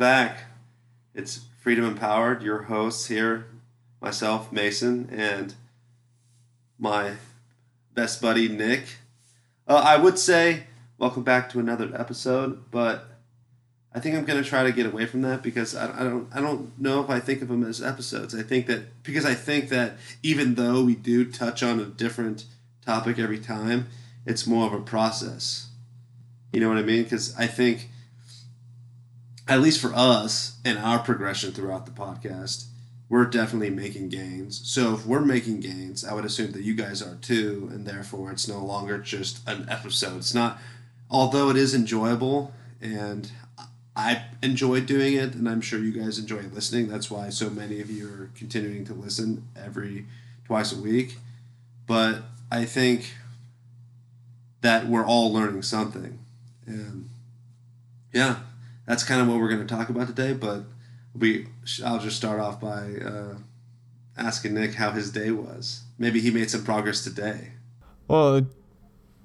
back. It's Freedom Empowered, your hosts here, myself, Mason, and my best buddy, Nick. Uh, I would say welcome back to another episode, but I think I'm going to try to get away from that because I, I don't I don't know if I think of them as episodes. I think that because I think that even though we do touch on a different topic every time, it's more of a process. You know what I mean? Because I think at least for us and our progression throughout the podcast, we're definitely making gains. So if we're making gains, I would assume that you guys are too, and therefore it's no longer just an episode. It's not, although it is enjoyable and I enjoy doing it, and I'm sure you guys enjoy listening. That's why so many of you are continuing to listen every twice a week. But I think that we're all learning something, and yeah, that's kind of what we're going to talk about today. But we, I'll just start off by uh, asking Nick how his day was. Maybe he made some progress today. Well,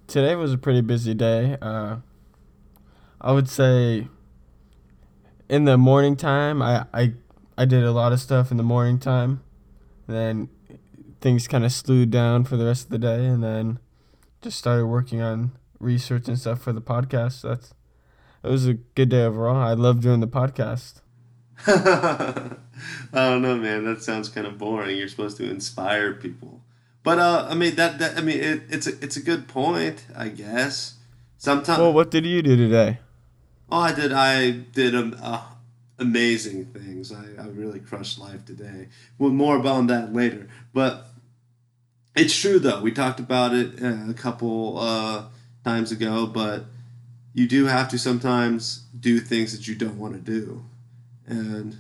today was a pretty busy day. Uh, I would say in the morning time, I, I, I did a lot of stuff in the morning time. Then things kind of slowed down for the rest of the day, and then just started working on research and stuff for the podcast. That's it was a good day overall. I love doing the podcast. I don't know, man. That sounds kind of boring. You're supposed to inspire people, but uh, I mean that, that I mean it, it's a it's a good point, I guess. Sometimes. Well, what did you do today? Oh, I did. I did um, uh, amazing things. I, I really crushed life today. Well, more about that later. But it's true though. We talked about it uh, a couple uh, times ago, but you do have to sometimes do things that you don't want to do. And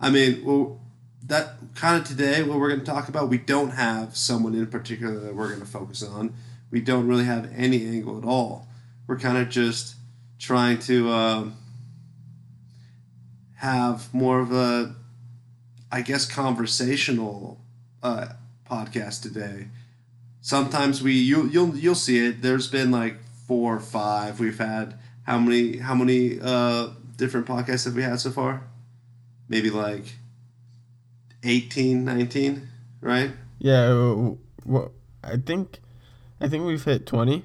I mean, well, that kind of today, what we're going to talk about, we don't have someone in particular that we're going to focus on. We don't really have any angle at all. We're kind of just trying to um, have more of a, I guess, conversational uh, podcast today. Sometimes we you you'll you'll see it. There's been like four or five. We've had how many how many uh, different podcasts have we had so far? Maybe like 18, 19, right? Yeah, well, I think I think we've hit 20.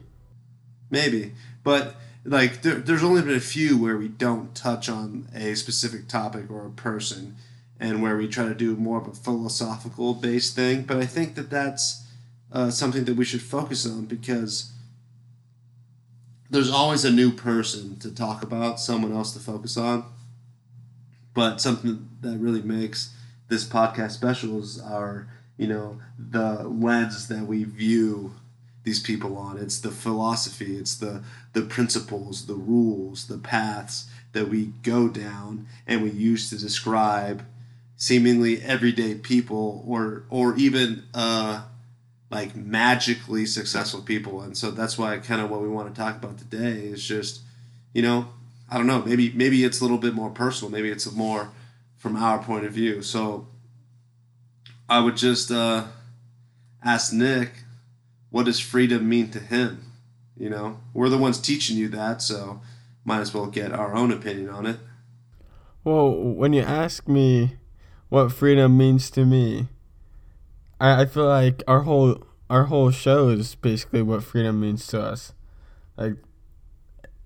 Maybe. But like there, there's only been a few where we don't touch on a specific topic or a person and where we try to do more of a philosophical based thing, but I think that that's uh, something that we should focus on because there's always a new person to talk about, someone else to focus on. But something that really makes this podcast special is our, you know, the lens that we view these people on. It's the philosophy, it's the the principles, the rules, the paths that we go down and we use to describe seemingly everyday people or or even uh, like magically successful people. And so that's why kind of what we want to talk about today is just, you know, I don't know, maybe maybe it's a little bit more personal, maybe it's more from our point of view. So I would just uh, ask Nick, what does freedom mean to him? You know, we're the ones teaching you that, so might as well get our own opinion on it. Well, when you ask me what freedom means to me, I, I feel like our whole our whole show is basically what freedom means to us. Like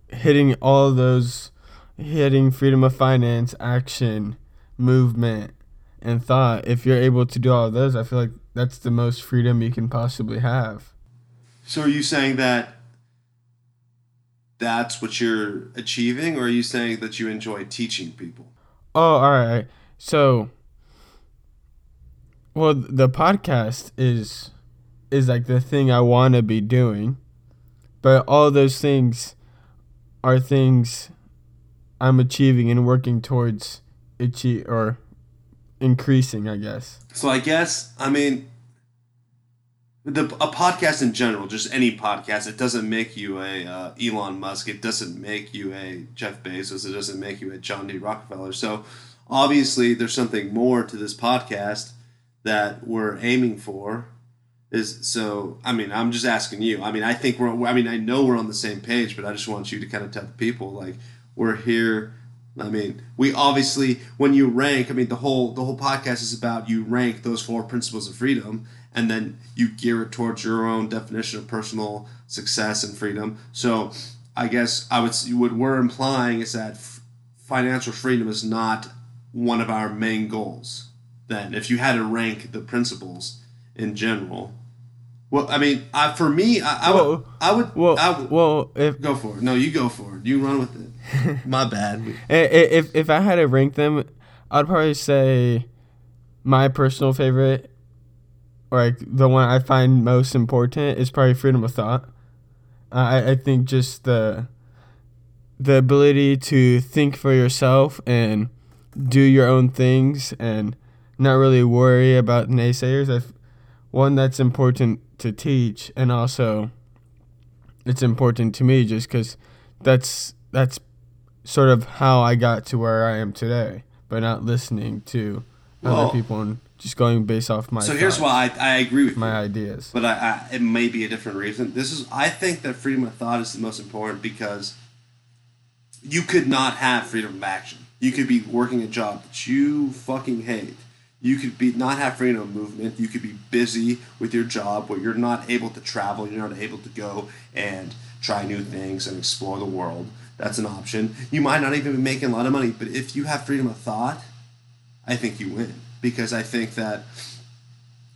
hitting all those hitting freedom of finance, action, movement, and thought. If you're able to do all of those, I feel like that's the most freedom you can possibly have. So are you saying that that's what you're achieving or are you saying that you enjoy teaching people? Oh, all right. So well, the podcast is is like the thing I want to be doing. But all those things are things I'm achieving and working towards achieve or increasing, I guess. So I guess I mean the a podcast in general, just any podcast, it doesn't make you a uh, Elon Musk. It doesn't make you a Jeff Bezos. It doesn't make you a John D. Rockefeller. So obviously, there's something more to this podcast that we're aiming for. Is so. I mean, I'm just asking you. I mean, I think we're. I mean, I know we're on the same page, but I just want you to kind of tell the people like we're here I mean, we obviously when you rank, I mean the whole the whole podcast is about you rank those four principles of freedom and then you gear it towards your own definition of personal success and freedom. So, I guess I would what we're implying is that financial freedom is not one of our main goals. Then, if you had to rank the principles in general, well, I mean, I, for me, I, I would, I would, Well, I would well, if go for it. No, you go for it. You run with it. My bad. If if I had to rank them, I'd probably say my personal favorite, or like the one I find most important, is probably freedom of thought. I I think just the the ability to think for yourself and do your own things and not really worry about naysayers. I one that's important to teach, and also it's important to me just because that's that's sort of how I got to where I am today, by not listening to Well- other people and just going based off my. so here's why I, I agree with my you. ideas. but I, I it may be a different reason. This is I think that freedom of thought is the most important because you could not have freedom of action. You could be working a job that you fucking hate. You could be not have freedom of movement. You could be busy with your job where you're not able to travel. You're not able to go and try new things and explore the world. That's an option. You might not even be making a lot of money, but if you have freedom of thought, I think you win because I think that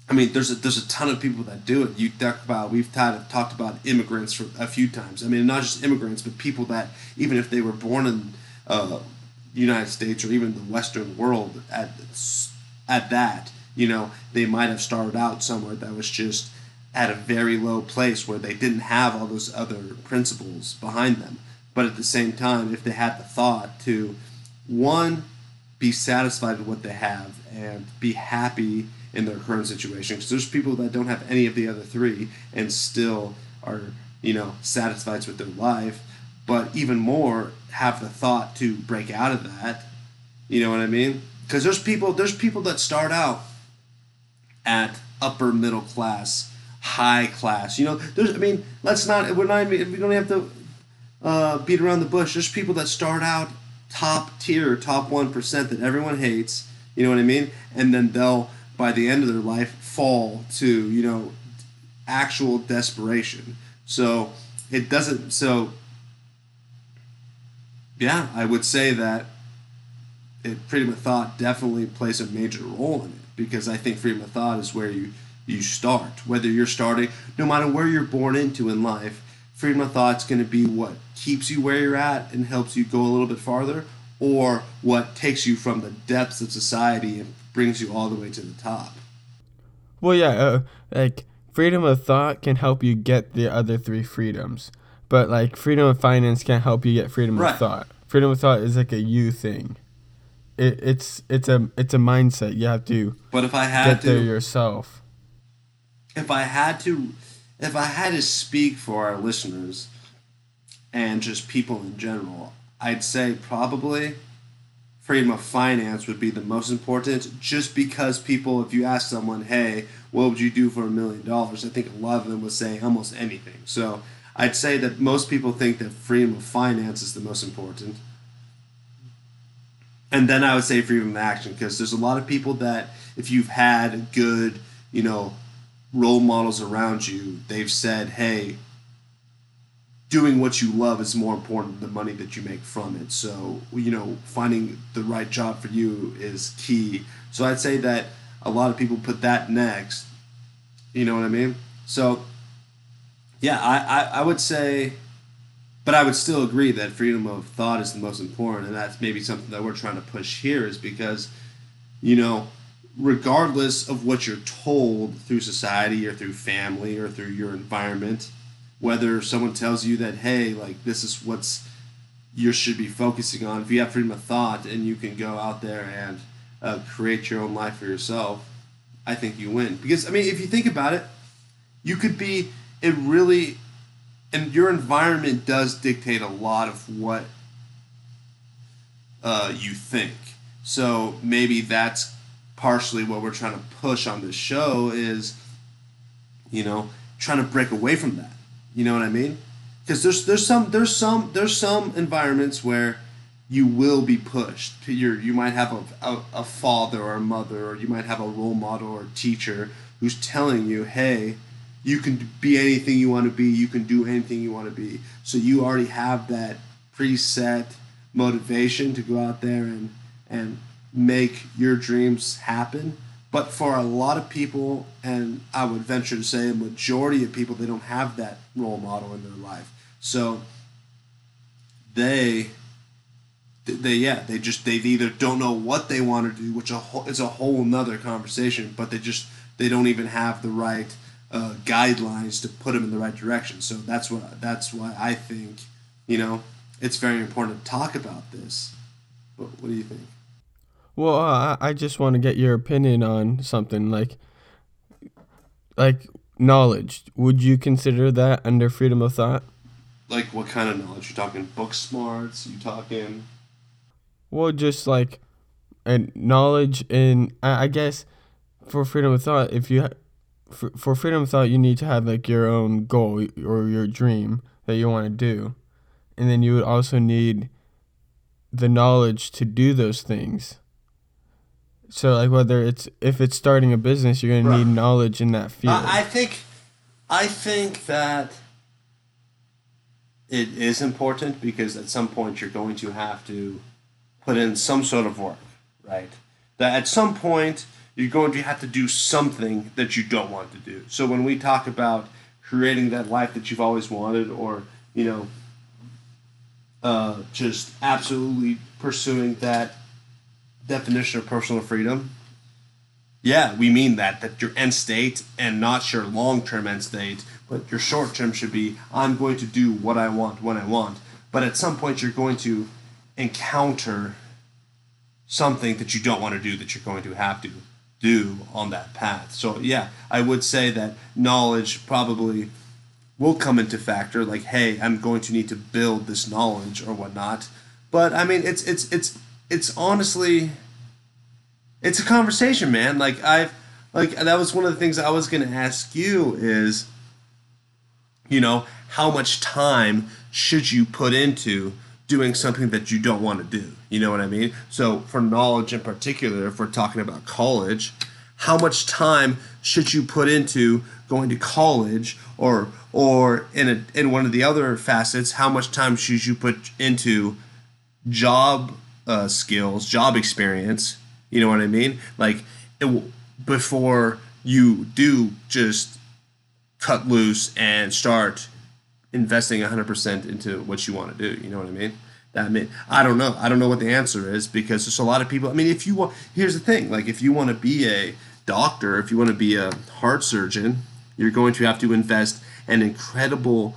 I mean, there's a there's a ton of people that do it. You talk about we've talked talked about immigrants for a few times. I mean, not just immigrants, but people that even if they were born in uh, the United States or even the Western world at at that, you know, they might have started out somewhere that was just at a very low place where they didn't have all those other principles behind them. But at the same time, if they had the thought to one be satisfied with what they have and be happy in their current situation because there's people that don't have any of the other three and still are you know satisfied with their life. But even more have the thought to break out of that. You know what i mean because there's people there's people that start out at upper middle class high class you know there's i mean let's not we're not we don't have to uh, beat around the bush there's people that start out top tier, top one percent that everyone hates. You know what I mean? And then they'll, by the end of their life, fall to you know actual desperation. So it doesn't. So yeah, I would say that it, freedom of thought definitely plays a major role in it because I think freedom of thought is where you you start. Whether you're starting, no matter where you're born into in life, freedom of thought's going to be what keeps you where you're at and helps you go a little bit farther, or what takes you from the depths of society and brings you all the way to the top. Well, yeah, uh, like freedom of thought can help you get the other three freedoms, but like freedom of finance can't help you get freedom Right. of thought. Freedom of thought is like a you thing. It, it's it's a it's a mindset. You have to But if I had get to, there yourself. if I had to, if I had to speak for our listeners and just people in general, I'd say probably freedom of finance would be the most important just because people if you ask someone hey what would you do for a million dollars? I think a lot of them would say almost anything. So i'd say that most people think that freedom of finance is the most important and then i would say freedom of action because there's a lot of people that if you've had good you know role models around you they've said hey doing what you love is more important than the money that you make from it. So, you know, finding the right job for you is key. So, I'd say that a lot of people put that next. You know what I mean? So, yeah, I, I, I would say, but I would still agree that freedom of thought is the most important. And that's maybe something that we're trying to push here is because, you know, regardless of what you're told through society or through family or through your environment, whether someone tells you that hey like this is what's you should be focusing on if you have freedom of thought and you can go out there and uh, create your own life for yourself i think you win because i mean if you think about it you could be a really and your environment does dictate a lot of what uh, you think so maybe that's partially what we're trying to push on this show is you know trying to break away from that you know what I mean? Because there's there's some there's some there's some environments where you will be pushed. you you might have a, a, a father or a mother, or you might have a role model or teacher who's telling you, hey, you can be anything you want to be, you can do anything you want to be. So you already have that preset motivation to go out there and, and make your dreams happen. But for a lot of people, and I would venture to say a majority of people, they don't have that role model in their life. So they they yeah they just they either don't know what they want to do which a whole, is a whole nother conversation but they just they don't even have the right uh, guidelines to put them in the right direction so that's what that's why i think you know it's very important to talk about this but what do you think well uh, i just want to get your opinion on something like like knowledge would you consider that under freedom of thought like what kind of knowledge? You talking book smarts? You talking? Well, just like, and knowledge in I, I guess for freedom of thought, if you for, for freedom of thought, you need to have like your own goal or your dream that you want to do, and then you would also need the knowledge to do those things. So like whether it's if it's starting a business, you're gonna right. need knowledge in that field. I, I think, I think that it is important because at some point you're going to have to put in some sort of work, right? That at some point you're going to have to do something that you don't want to do. So when we talk about creating that life that you've always wanted, or you know, uh, just absolutely pursuing that definition of personal freedom, yeah, we mean that that your end state and not your long term end state but your short term should be I'm going to do what I want when I want. But at some point, you're going to encounter something that you don't want to do that you're going to have to do on that path. So, yeah, I would say that knowledge probably will come into factor like hey i'm going to need to build this knowledge or whatnot but i mean it's it's it's it's honestly it's a conversation man like i've like that was one of the things i was going to ask you is you know, how much time should you put into doing something that you don't want to do? You know what I mean? So, for knowledge in particular, if we're talking about college, how much time should you put into going to college or or in a, in one of the other facets how much time should you put into job uh, skills job experience you know what i mean like it, before you do just cut loose and start investing 100% into what you want to do. You know what I mean? That mean I don't know. I don't know what the answer is because there's a lot of people. I mean, if you want, here's the thing: like if you want to be a doctor, if you want to be a heart surgeon, you're going to have to invest an incredible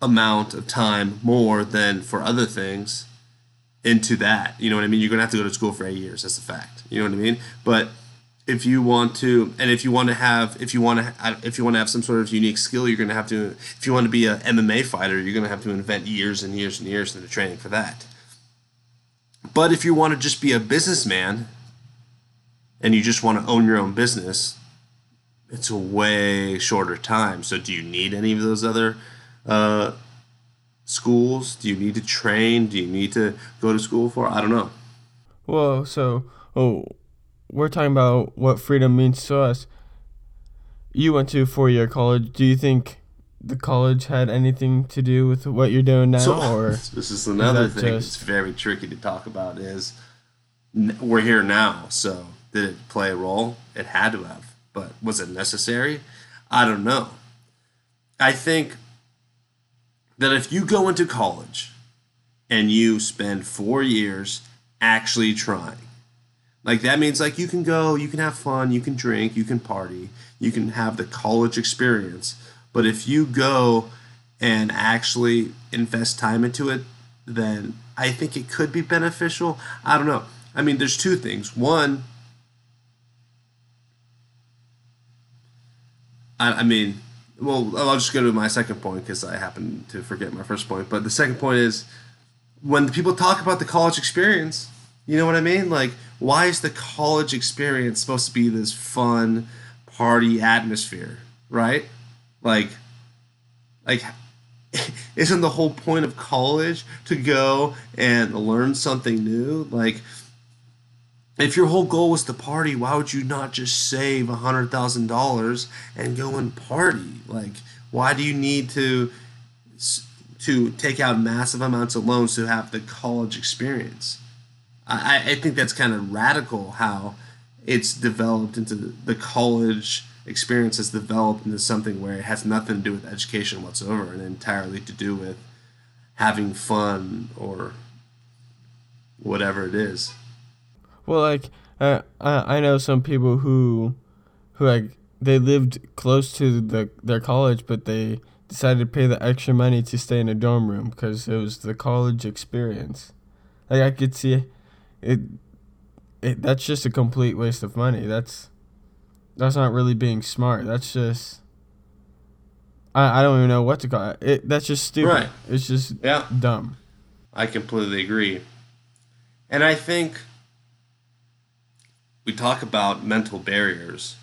amount of time more than for other things into that. You know what I mean? You're going to have to go to school for eight years. That's a fact. You know what I mean? But if you want to and if you want to have if you want to if you want to have some sort of unique skill you're going to have to if you want to be a MMA fighter you're going to have to invent years and years and years into training for that. But if you want to just be a businessman and you just want to own your own business it's a way shorter time. So do you need any of those other uh, schools? Do you need to train? Do you need to go to school for? I don't know. Well so oh we're talking about what freedom means to us. You went to four year college. Do you think the college had anything to do with what you're doing now, so, or this is another is thing just... that's very tricky to talk about? Is we're here now, so did it play a role? It had to have, but was it necessary? I don't know. I think that if you go into college and you spend four years actually trying, like that means like you can go, you can have fun, you can drink, you can party, you can have the college experience. But if you go and actually invest time into it, then I think it could be beneficial. I don't know. I mean, there's two things. One, I, I mean, well, I'll just go to my second point because I happen to forget my first point. But the second point is when people talk about the college experience, you know what I mean? Like, why is the college experience supposed to be this fun party atmosphere, right? Like, like isn't the whole point of college to go and learn something new? Like, if your whole goal was to party, why would you not just save a hundred thousand dollars and go and party? Like, why do you need to to take out massive amounts of loans to have the college experience? I, I think that's kind of radical how it's developed into the college experience has developed into something where it has nothing to do with education whatsoever and entirely to do with having fun or whatever it is. Well, like uh, I I know some people who who like they lived close to the their college, but they decided to pay the extra money to stay in a dorm room because it was the college experience. Like I could see it, it. That's just a complete waste of money. That's that's not really being smart. That's just I, I don't even know what to call it. it that's just stupid. Right. It's just yeah. dumb. I completely agree. And I think we talk about mental barriers.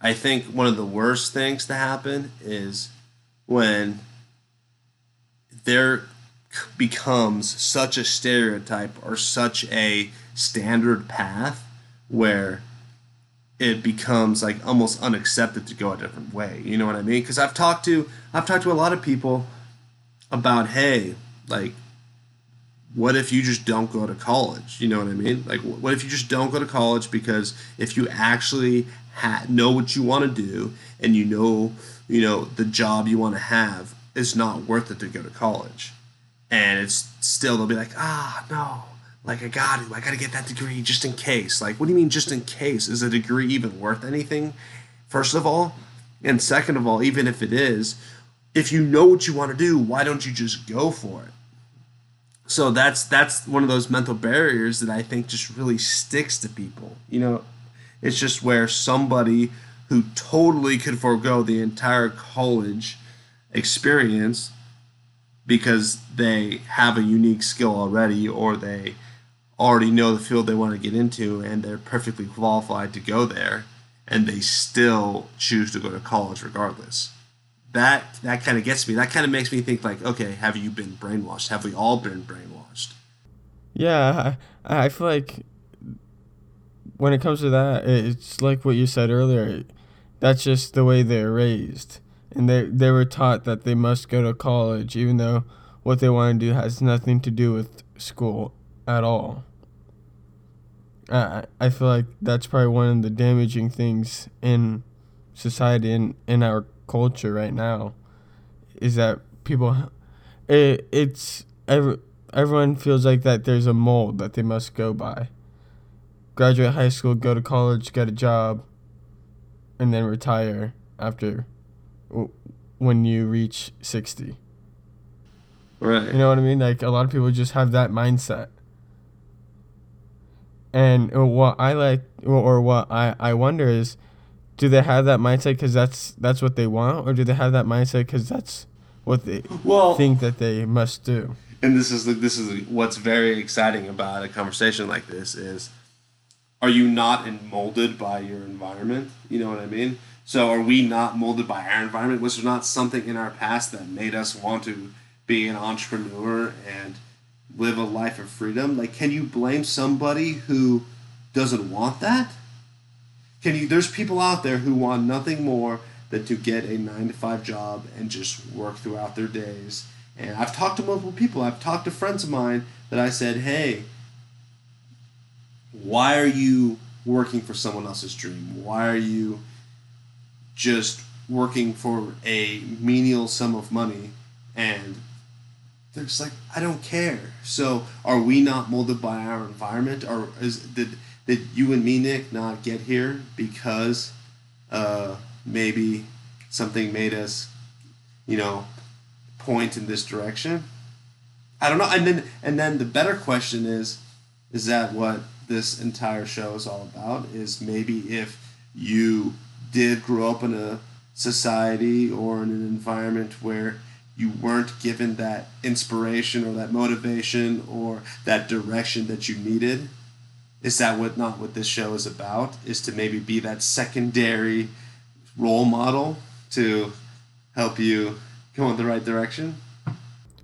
I think one of the worst things to happen is when there becomes such a stereotype or such a standard path where it becomes like almost unaccepted to go a different way. You know what I mean? Because I've talked to I've talked to a lot of people about hey, like, what if you just don't go to college? You know what I mean? Like, what if you just don't go to college because if you actually ha- know what you want to do and you know you know the job you want to have, it's not worth it to go to college. And it's still they'll be like, ah, no, like I got to, I got to get that degree just in case. Like, what do you mean just in case? Is a degree even worth anything? First of all, and second of all, even if it is, if you know what you want to do, why don't you just go for it? So that's that's one of those mental barriers that I think just really sticks to people. You know, it's just where somebody who totally could forego the entire college experience because they have a unique skill already or they already know the field they want to get into and they're perfectly qualified to go there and they still choose to go to college regardless. That that kind of gets me. That kind of makes me think like okay have you been brainwashed? Have we all been brainwashed? Yeah i, I feel like when it comes to that it's like what you said earlier. That's just the way they're raised and they they were taught that they must go to college even though what they want to do has nothing to do with school at all. I I feel like that's probably one of the damaging things in society and in our culture right now is that people it, it's every, everyone feels like that there's a mold that they must go by. Graduate high school, go to college, get a job, and then retire after when you reach 60. Right. You know what I mean? Like a lot of people just have that mindset. And what I like, or what I, I wonder is, do they have that mindset because that's that's what they want, or do they have that mindset because that's what they well, think that they must do? And this is this is what's very exciting about a conversation like this is, are you not molded by your environment? You know what I mean? So are we not molded by our environment? Was there not something in our past that made us want to be an entrepreneur and live a life of freedom? Like, can you blame somebody who doesn't want that? Can you? There's people out there who want nothing more than to get a nine to five job and just work throughout their days. And I've talked to multiple people. I've talked to friends of mine that I said, "Hey, why are you working for someone else's dream? Why are you just working for a menial sum of money and they're just like, I don't care. So are we not molded by our environment, or is did did you and me, Nick, not get here because uh, maybe something made us, you know, point in this direction? I don't know. And then and then the better question is, is that what this entire show is all about? Is maybe if you did grow up in a society or in an environment where you weren't given that inspiration or that motivation or that direction that you needed is that what not what this show is about is to maybe be that secondary role model to help you go in the right direction.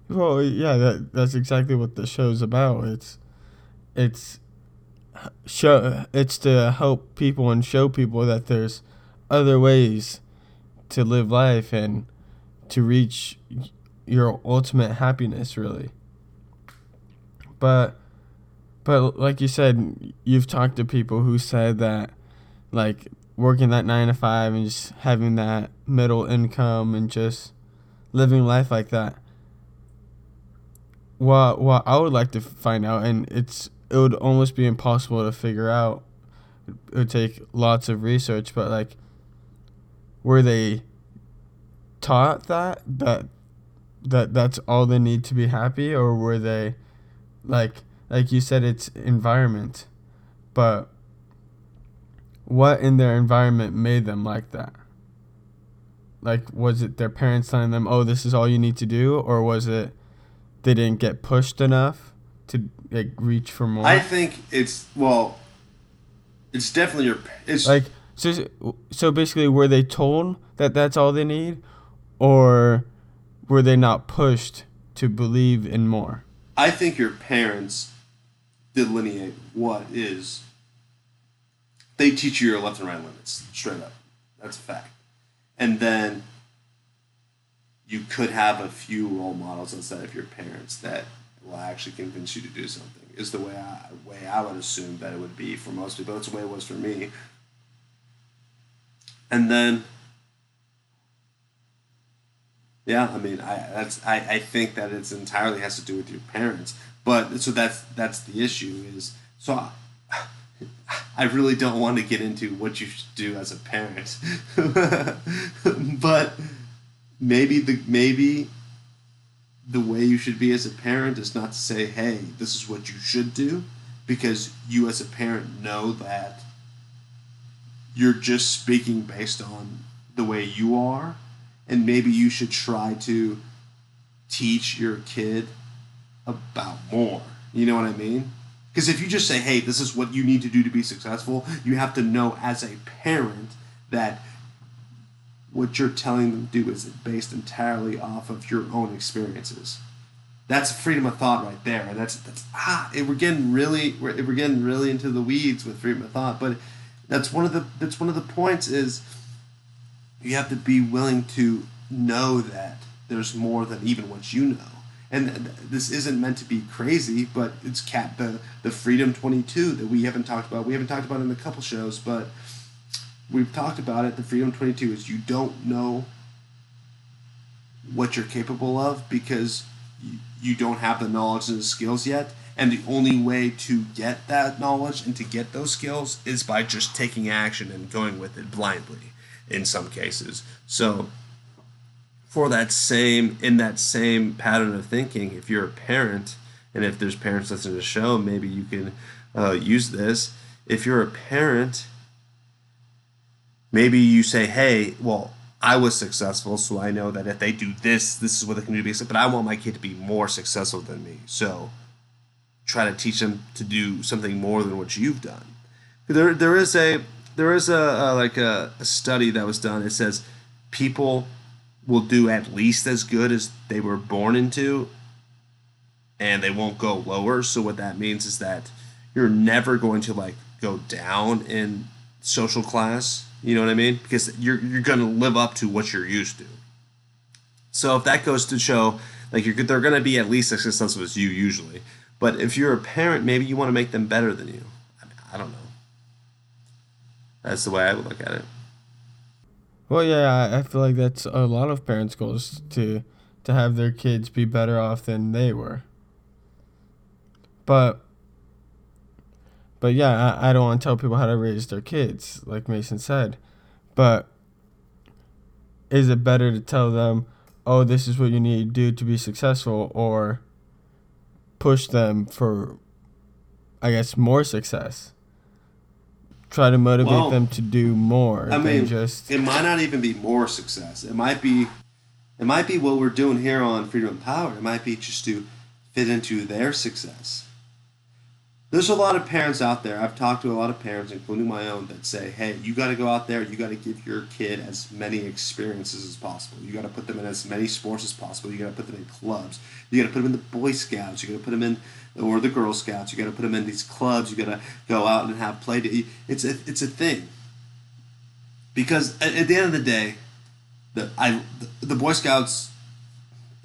Well, yeah, that that's exactly what the show's about. It's it's show it's to help people and show people that there's other ways to live life and to reach your ultimate happiness really. But but like you said, you've talked to people who said that like working that 9 to 5 and just having that middle income and just living life like that what what I would like to find out, and it's it would almost be impossible to figure out. It would take lots of research, but like, were they taught that that that that's all they need to be happy, or were they, like like you said, it's environment, but what in their environment made them like that? Like, was it their parents telling them, "Oh, this is all you need to do," or was it they didn't get pushed enough to like reach for more. I think it's well, it's definitely your. It's like so. So basically, were they told that that's all they need, or were they not pushed to believe in more? I think your parents delineate what is. They teach you your left and right limits straight up. That's a fact, and then you could have a few role models outside of your parents that will actually convince you to do something. Is the way I way I would assume that it would be for most people. That's the way it was for me. And then, yeah, I mean, I that's I, I think that it's entirely has to do with your parents. But so that's that's the issue is so. I, I really don't want to get into what you should do as a parent, but maybe the maybe the way you should be as a parent is not to say, "Hey, this is what you should do," because you as a parent know that you're just speaking based on the way you are, and maybe you should try to teach your kid about more. You know what I mean? Because if you just say, "Hey, this is what you need to do to be successful," you have to know as a parent that what you're telling them to do is based entirely off of your own experiences. That's freedom of thought right there, and that's that's ah, we're getting really we're, we're getting really into the weeds with freedom of thought, but that's one of the that's one of the points is you have to be willing to know that there's more than even what you know. And this isn't meant to be crazy, but it's cat the the freedom 22 that we haven't talked about. We haven't talked about in a couple shows, but we've talked about it. The Freedom 22 is you don't know what you're capable of because you, you don't have the knowledge and the skills yet. And the only way to get that knowledge and to get those skills is by just taking action and going with it blindly in some cases. So, for that same, in that same pattern of thinking, if you're a parent, and if there's parents listening to the show, maybe you can uh, use this. If you're a parent maybe you say, hey, well, I was successful, so I know that if they do this, this is what they can do be. But I want my kid to be more successful than me. So try to teach them to do something more than what you've done. There, there is a there is a, a like a, a study that was done. It says people will do at least as good as they were born into, and they won't go lower. So what that means is that you're never going to like go down in social class you know what I mean? Because you're you're gonna live up to what you're used to. So if that goes to show, like you're they're gonna be at least as successful as you usually. But if you're a parent, maybe you want to make them better than you. I, mean, I don't know. That's the way I would look at it. Well, yeah, I feel like that's a lot of parents' goals to to have their kids be better off than they were. But but yeah, I, I don't want to tell people how to raise their kids, like Mason said. But is it better to tell them, oh, this is what you need to do to be successful, or push them for, I guess, more success? Try to motivate well, them to do more. I mean, just it might not even be more success. It might be, it might be what we're doing here on Freedom Empowered. It might be just to fit into their success there's a lot of parents out there. I've talked to a lot of parents, including my own, that say, "Hey, you got to go out there. You got to give your kid as many experiences as possible. You got to put them in as many sports as possible. You got to put them in clubs. You got to put them in the Boy Scouts. You got to put them in, or the Girl Scouts. You got to put them in these clubs. You got to go out and have play. To, it's a, it's a thing. Because at, at the end of the day, the I the, the Boy Scouts.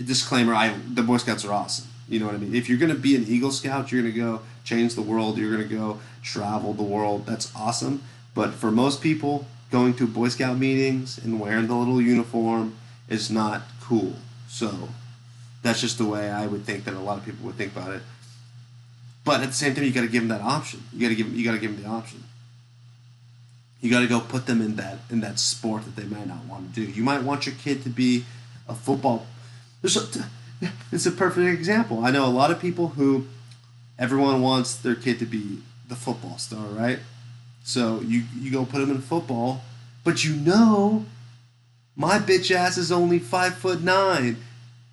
Disclaimer: I the Boy Scouts are awesome. You know what I mean? If you're gonna be an Eagle Scout, you're gonna go change the world. You're going to go travel the world. That's awesome. But for most people, going to Boy Scout meetings and wearing the little uniform is not cool. So that's just the way I would think that a lot of people would think about it. But at the same time, you got to give them that option. You got to give you got to give them the option. You got to go put them in that in that sport that they might not want to do. You might want your kid to be a football. A, it's a perfect example. I know a lot of people who everyone wants their kid to be the football star, right? So you you go put him in football, but you know, my bitch ass is only five foot nine.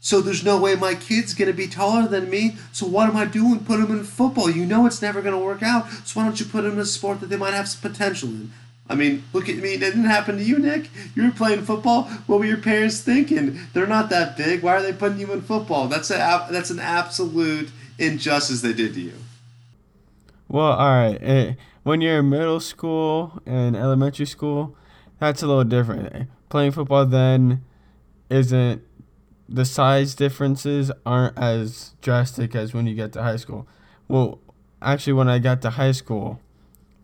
So there's no way my kid's gonna be taller than me. So what am I doing? Put him in football. You know it's never gonna work out. So why don't you put him in a sport that they might have some potential in? I mean, look at me. Didn't happen to you, Nick. You were playing football. What were your parents thinking? They're not that big. Why are they putting you in football? That's a that's an absolute injustice they did to you? Well, all right. Eh, when you're in middle school and elementary school, that's a little different. Eh, playing football then isn't the size differences aren't as drastic as when you get to high school. Well, actually, when I got to high school,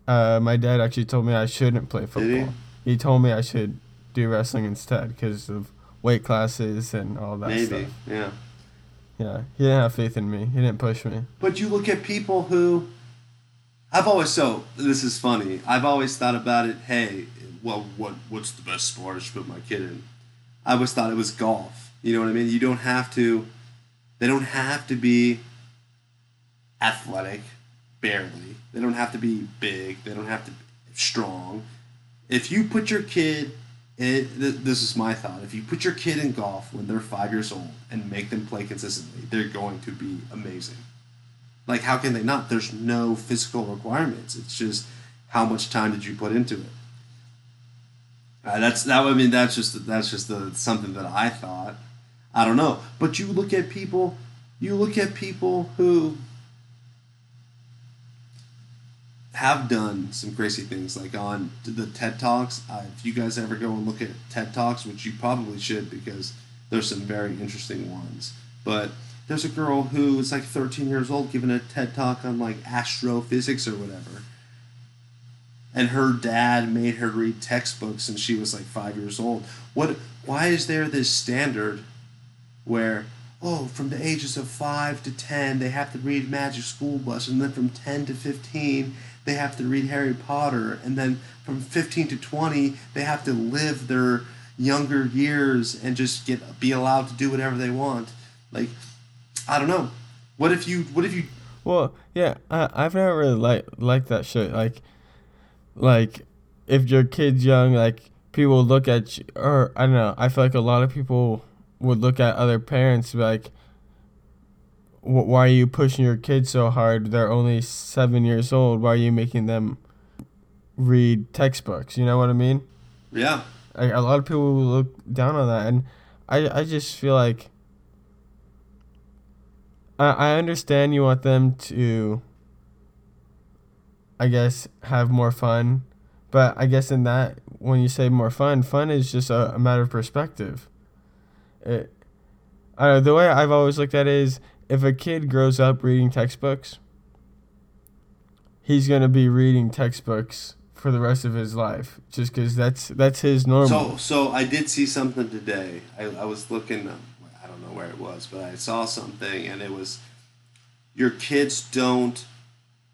uh, my dad actually told me I shouldn't play football. He? he? told me I should do wrestling instead because of weight classes and all that Maybe, stuff. Maybe, yeah. Yeah, he didn't have faith in me. He didn't push me. But you look at people who I've always so this is funny. I've always thought about it. Hey, well, what what's the best sport I should put my kid in? I always thought it was golf. You know what I mean? You don't have to. They don't have to be athletic, barely. They don't have to be big. They don't have to be strong. If you put your kid it, th- this is my thought. If you put your kid in golf when they're five years old and make them play consistently, they're going to be amazing. Like, how can they not? There's no physical requirements. It's just how much time did you put into it. Uh, that's that. I mean, that's just that's just the something that I thought. I don't know, but you look at people. You look at people who have done some crazy things, like on the TED Talks. Uh, if you guys ever go and look at TED Talks, which you probably should because there's some very interesting ones. But there's a girl who is like 13 years old giving a TED Talk on like astrophysics or whatever. And her dad made her read textbooks since she was like five years old. What? Why is there this standard where oh, from the ages of five to ten, they have to read Magic School Bus, and then from ten to fifteen, they have to read Harry Potter, and then from 15 to 20, they have to live their younger years and just get be allowed to do whatever they want. Like, I don't know. What if you? What if you? Well, yeah, I I've never really like liked that shit. Like, like if your kid's young, like people look at you, or I don't know. I feel like a lot of people would look at other parents like why are you pushing your kids so hard? They're only seven years old. Why are you making them read textbooks? You know what I mean? Yeah. Like a lot of people look down on that, and I I just feel like I I understand you want them to. I guess have more fun, but I guess in that when you say more fun, fun is just a, a matter of perspective. It, I don't know, the way I've always looked at it is if a kid grows up reading textbooks, he's gonna be reading textbooks for the rest of his life, just because that's that's his normal. So, so I did see something today. I, I was looking. Um, I don't know where it was, but I saw something, and it was your kids don't.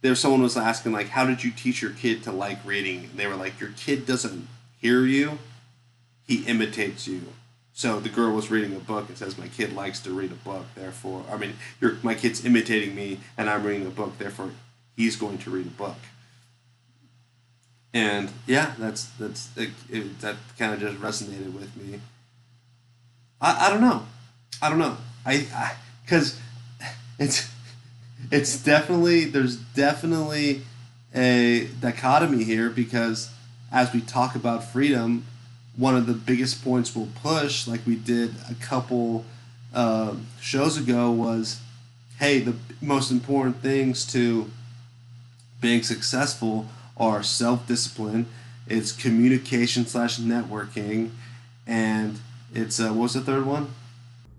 There, someone was asking like, "How did you teach your kid to like reading?" And they were like, "Your kid doesn't hear you; he imitates you." So the girl was reading a book. It says, "My kid likes to read a book. Therefore, I mean, my kid's imitating me, and I'm reading a book. Therefore, he's going to read a book." And yeah, that's that's it, it, that kind of just resonated with me. I, I don't know, I don't know. I because it's it's definitely there's definitely a dichotomy here because as we talk about freedom, one of the biggest points we'll push, like we did a couple uh, shows ago, was hey, the most important things to being successful are self discipline, it's communication slash networking, and it's uh, what was the third one?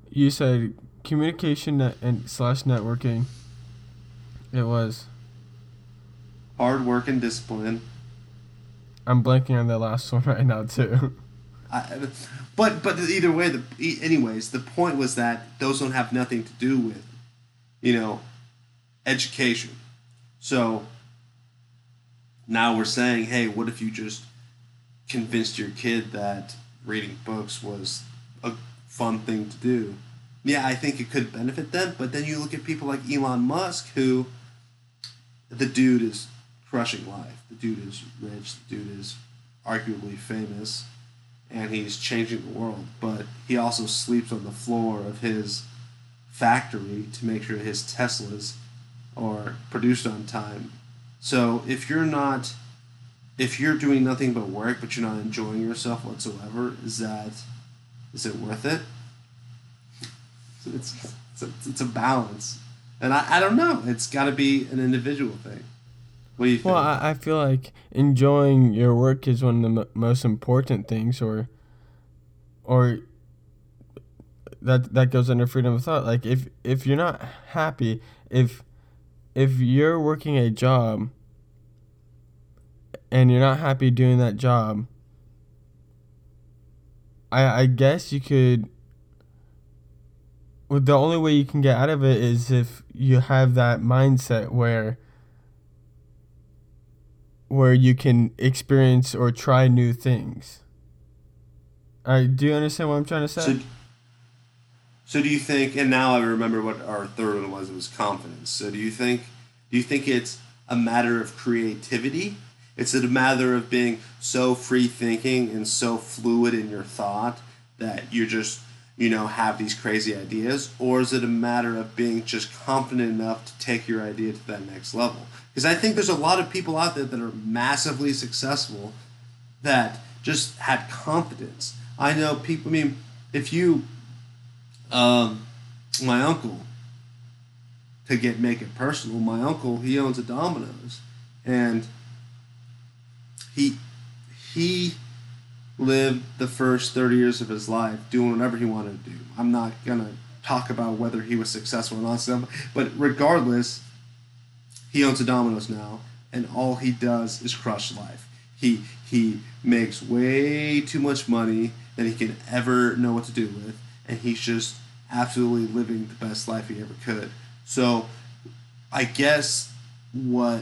You said communication net and slash networking. It was. Hard work and discipline. I'm blanking on the last one right now too. But but either way, the anyways, the point was that those don't have nothing to do with, you know, education. So now we're saying, hey, what if you just convinced your kid that reading books was a fun thing to do? Yeah, I think it could benefit them, but then you look at people like Elon Musk, who the dude is crushing life. The dude is rich. The dude is arguably famous, and he's changing the world. But he also sleeps on the floor of his factory to make sure his Teslas are produced on time. So if you're not, if you're doing nothing but work, but you're not enjoying yourself whatsoever, is that, is it worth it? It's it's a, it's a balance, and I, I don't know. It's got to be an individual thing. What do you think? Well, I, I feel like enjoying your work is one of the m- most important things, or, or that that goes under freedom of thought. Like if if you're not happy, if if you're working a job and you're not happy doing that job, I I guess you could. Well, the only way you can get out of it is if you have that mindset where where you can experience or try new things. I do you understand what I'm trying to say? So, so do you think? And now I remember what our third one was. It was confidence. So do you think? Do you think it's a matter of creativity? It's a matter of being so free thinking and so fluid in your thought that you're just you know have these crazy ideas, or is it a matter of being just confident enough to take your idea to that next level? Because I think there's a lot of people out there that are massively successful that just had confidence. I know people. I mean, if you, um, my uncle, to get make it personal, my uncle he owns a Domino's, and he he lived the first 30 years of his life doing whatever he wanted to do. I'm not gonna talk about whether he was successful or not, but regardless, he owns a Domino's now, and all he does is crush life. He he makes way too much money than he can ever know what to do with, and he's just absolutely living the best life he ever could. So, I guess what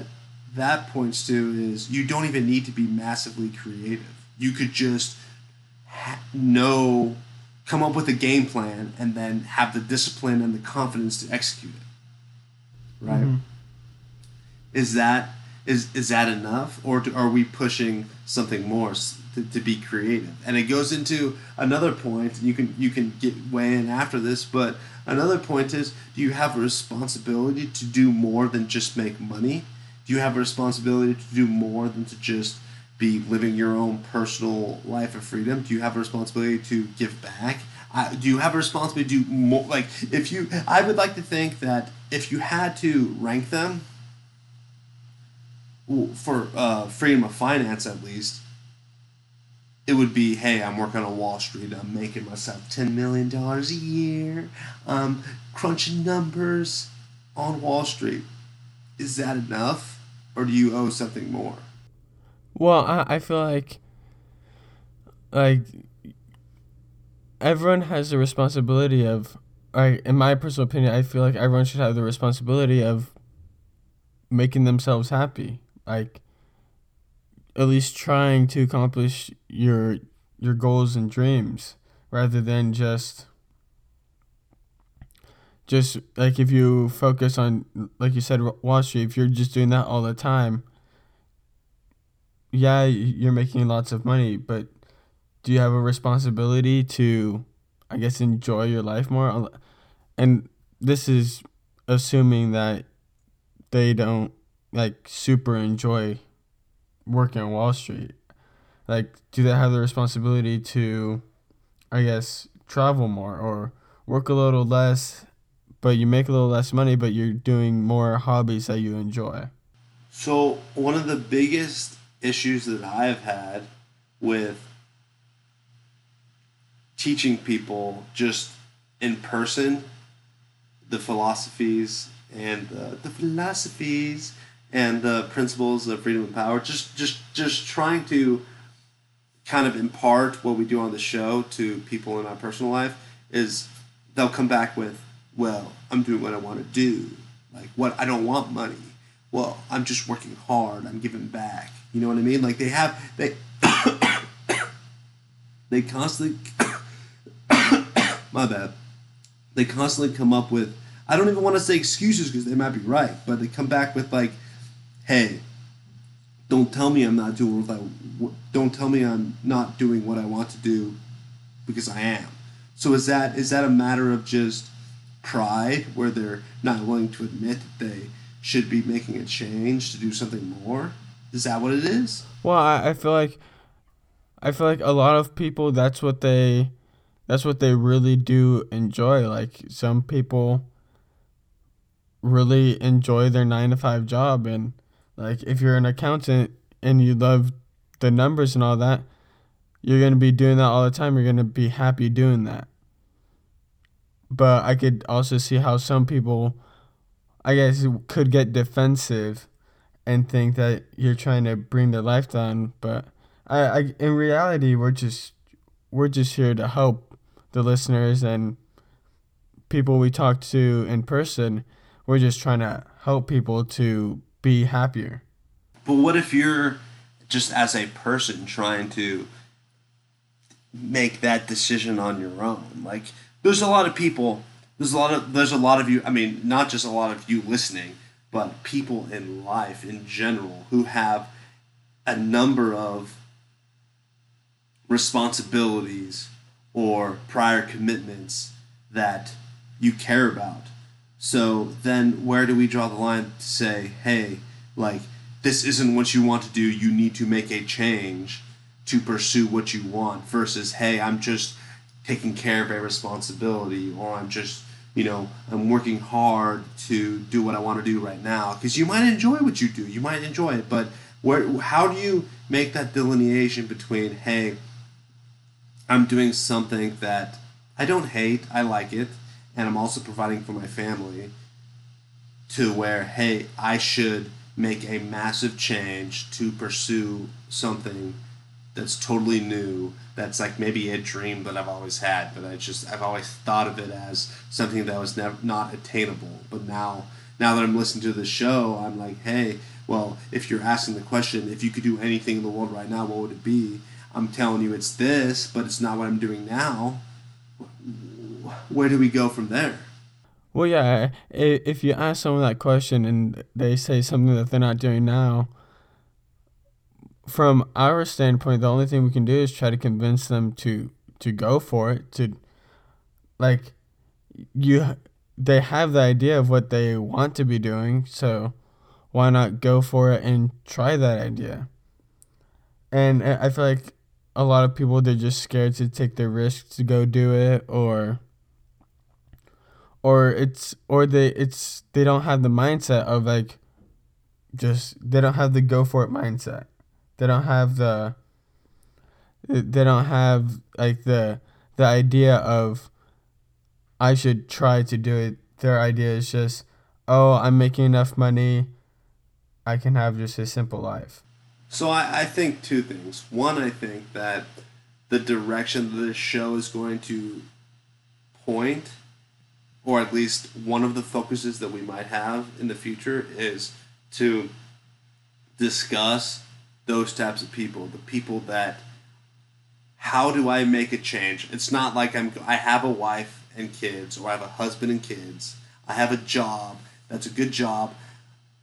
that points to is you don't even need to be massively creative. You could just ha- know, come up with a game plan, and then have the discipline and the confidence to execute it. Right? Mm-hmm. Is that is is that enough, or do, are we pushing something more to, to be creative? And it goes into another point. You can you can get way in after this, but another point is: Do you have a responsibility to do more than just make money? Do you have a responsibility to do more than to just be living your own personal life of freedom? Do you have a responsibility to give back? Uh, do you have a responsibility to do more? Like, if you, I would like to think that if you had to rank them for uh, freedom of finance, at least, it would be, hey, I'm working on Wall Street. I'm making myself ten million dollars a year. I'm crunching numbers on Wall Street. Is that enough, or do you owe something more? Well, I, I feel like like everyone has the responsibility of I in my personal opinion, I feel like everyone should have the responsibility of making themselves happy. Like at least trying to accomplish your your goals and dreams rather than just just like if you focus on like you said Wall Street, if you're just doing that all the time, yeah, you're making lots of money, but do you have a responsibility to, I guess, enjoy your life more? And this is assuming that they don't like super enjoy working on Wall Street. Like, do they have the responsibility to, I guess, travel more or work a little less, but you make a little less money, but you're doing more hobbies that you enjoy? So, one of the biggest issues that I've had with teaching people just in person the philosophies and the, the philosophies and the principles of freedom and power just just just trying to kind of impart what we do on the show to people in my personal life is they'll come back with well i'm doing what i want to do. Like what i don't want money. Well i'm just working hard. I'm giving back you know what i mean like they have they they constantly my bad they constantly come up with I don't even want to say excuses because they might be right, but they come back with like, "Hey, don't tell me I'm not doing what I don't tell me I'm not doing what I want to do because I am." So is that is that a matter of just pride where they're not willing to admit that they should be making a change to do something more? Is that what it is? Well, I, I feel like I feel like a lot of people that's what they that's what they really do enjoy. Like some people really enjoy their nine to five job and like if you're an accountant and you love the numbers and all that you're going to be doing that all the time you're going to be happy doing that but i could also see how some people i guess could get defensive and think that you're trying to bring their life down but I, I in reality we're just we're just here to help the listeners and people we talk to in person we're just trying to help people to be happier. But what if you're just as a person trying to make that decision on your own? Like there's a lot of people there's a lot of there's a lot of you I mean not just a lot of you listening, but people in life in general who have a number of responsibilities or prior commitments that you care about. So then where do we draw the line to say, hey, like, this isn't what you want to do, you need to make a change to pursue what you want versus, hey, I'm just taking care of a responsibility or I'm just, you know, I'm working hard to do what I want to do right now. Because you might enjoy what you do, you might enjoy it, but where, how do you make that delineation between, hey, I'm doing something that I don't hate, I like it, and I'm also providing for my family to where, hey, I should make a massive change to pursue something that's totally new that's like maybe a dream that I've always had but I just I've always thought of it as something that was never not attainable. But now now that I'm listening to the show I'm like hey well if you're asking the question if you could do anything in the world right now what would it be? I'm telling you it's this but it's not what I'm doing now. Where do we go from there? Well, yeah, if you ask someone that question and they say something that they're not doing now, from our standpoint, the only thing we can do is try to convince them to to go for it. To like, you, they have the idea of what they want to be doing, so why not go for it and try that idea? And I feel like a lot of people they're just scared to take the risk to go do it, or or it's or they it's they don't have the mindset of like just they don't have the go for it mindset. They don't have the they don't have like the the idea of I should try to do it. Their idea is just, oh, I'm making enough money. I can have just a simple life. So I, I think two things. One, I think that the direction that this show is going to point or at least one of the focuses that we might have in the future is to discuss those types of people, the people that how do I make a change? It's not like I'm I have a wife and kids or I have a husband and kids. I have a job. That's a good job.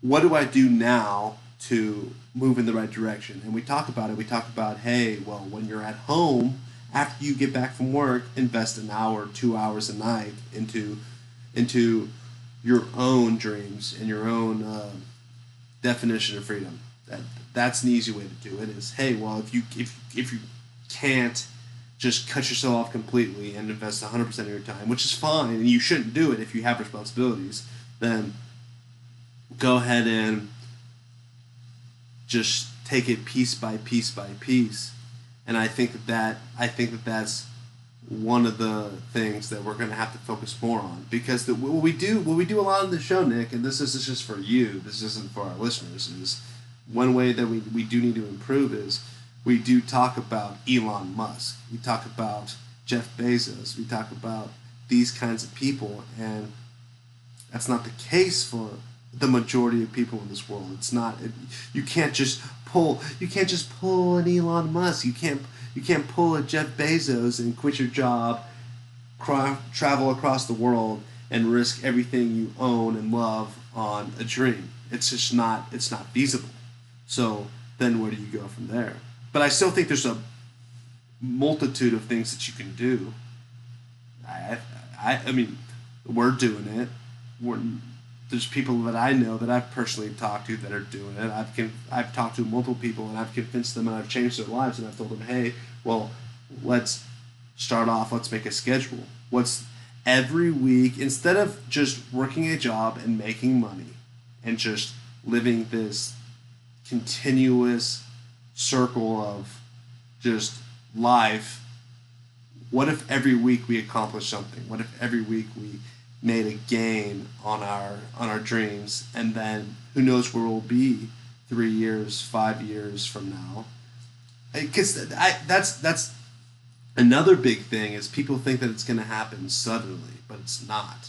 What do I do now to move in the right direction? And we talk about it. We talk about, hey, well, when you're at home, after you get back from work, invest an hour, two hours a night into into your own dreams and your own uh, definition of freedom. That that's an easy way to do it. Is hey, well, if you if if you can't just cut yourself off completely and invest 100% of your time, which is fine, and you shouldn't do it if you have responsibilities, then go ahead and just take it piece by piece by piece. And I think that, that I think that that's one of the things that we're going to have to focus more on because the, what we do what we do a lot on the show nick and this is just for you this isn't for our listeners is one way that we, we do need to improve is we do talk about elon musk we talk about jeff bezos we talk about these kinds of people and that's not the case for the majority of people in this world it's not it, you can't just pull you can't just pull an elon musk you can't you can't pull a Jeff Bezos and quit your job, cra- travel across the world, and risk everything you own and love on a dream. It's just not. It's not feasible. So then, where do you go from there? But I still think there's a multitude of things that you can do. I, I, I mean, we're doing it. We're, there's people that I know that I've personally talked to that are doing it. I've I've talked to multiple people and I've convinced them and I've changed their lives and I've told them, hey, well, let's start off. Let's make a schedule. What's every week instead of just working a job and making money and just living this continuous circle of just life. What if every week we accomplish something? What if every week we made a gain on our on our dreams and then who knows where we'll be three years five years from now because that's that's another big thing is people think that it's going to happen suddenly but it's not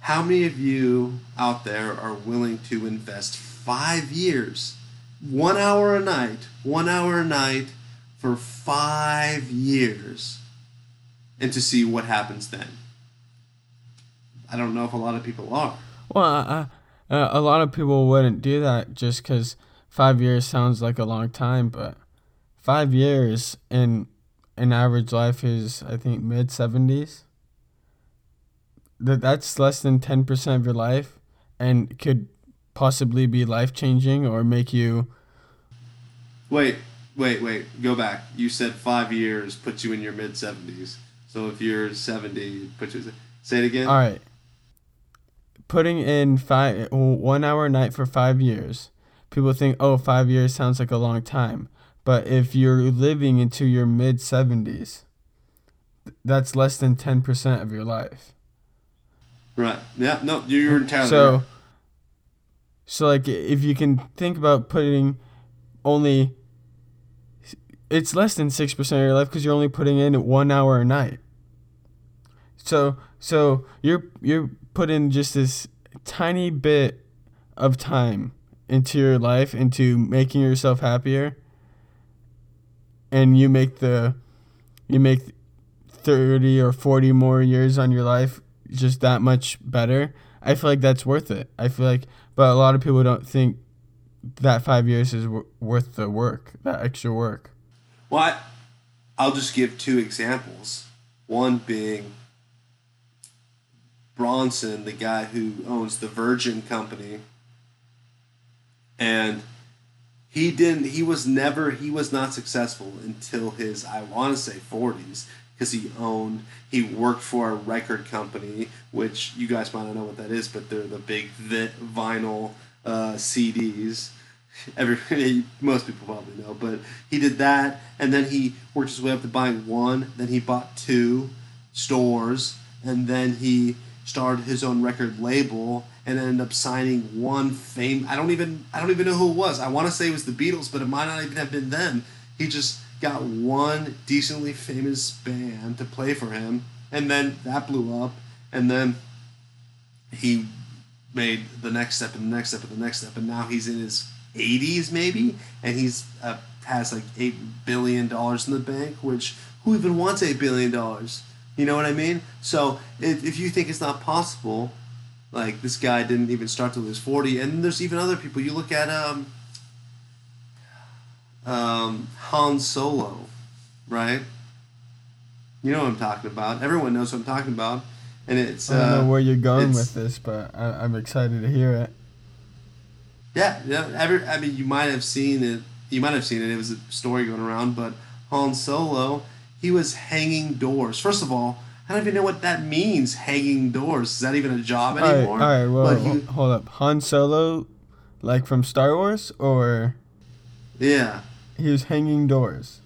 how many of you out there are willing to invest five years one hour a night one hour a night for five years and to see what happens then I don't know if a lot of people are. Well, uh, uh, a lot of people wouldn't do that just because five years sounds like a long time, but five years in an average life is, I think, mid seventies. That that's less than ten percent of your life, and could possibly be life changing or make you. Wait, wait, wait. Go back. You said five years puts you in your mid seventies. So if you're seventy, put you. Say it again. All right putting in five one hour a night for five years, people think, oh, five years sounds like a long time. But if you're living into your mid seventies, that's less than ten percent of your life. Right. Yeah. No, you're entirely so. Right. So like, if you can think about putting only, it's less than six percent of your life because you're only putting in one hour a night. So so you're you're putting just this tiny bit of time into your life into making yourself happier and you make the you make 30 or 40 more years on your life just that much better i feel like that's worth it i feel like but a lot of people don't think that five years is w- worth the work that extra work well I, i'll just give two examples one being Branson, the guy who owns the Virgin Company, and he didn't. He was never. He was not successful until his I want to say forties because he owned. He worked for a record company, which you guys might not know what that is, but they're the big vinyl uh, CDs. Every most people probably know, but he did that, and then he worked his way up to buying one. Then he bought two stores, and then he started his own record label and ended up signing one fame. I don't even I don't even know who it was. I want to say it was the Beatles, but it might not even have been them. He just got one decently famous band to play for him, and then that blew up, and then he made the next step and the next step and the next step, and now he's in his 80s maybe, and he's uh, has like eight billion dollars in the bank. Which who even wants eight billion dollars? You know what I mean? So if, if you think it's not possible, like this guy didn't even start till he was 40, and there's even other people. You look at um, um, Han Solo, right? You know what I'm talking about. Everyone knows what I'm talking about. and it's I don't uh, know where you're going with this, but I, I'm excited to hear it. Yeah, yeah. Every, I mean, you might have seen it. You might have seen it. It was a story going around. But Han Solo, he was hanging doors. First of all, I don't even know what that means. Hanging doors. Is that even a job anymore? All right. All right Well, But he- hold up. Han Solo, like from Star Wars, or yeah. He was hanging doors.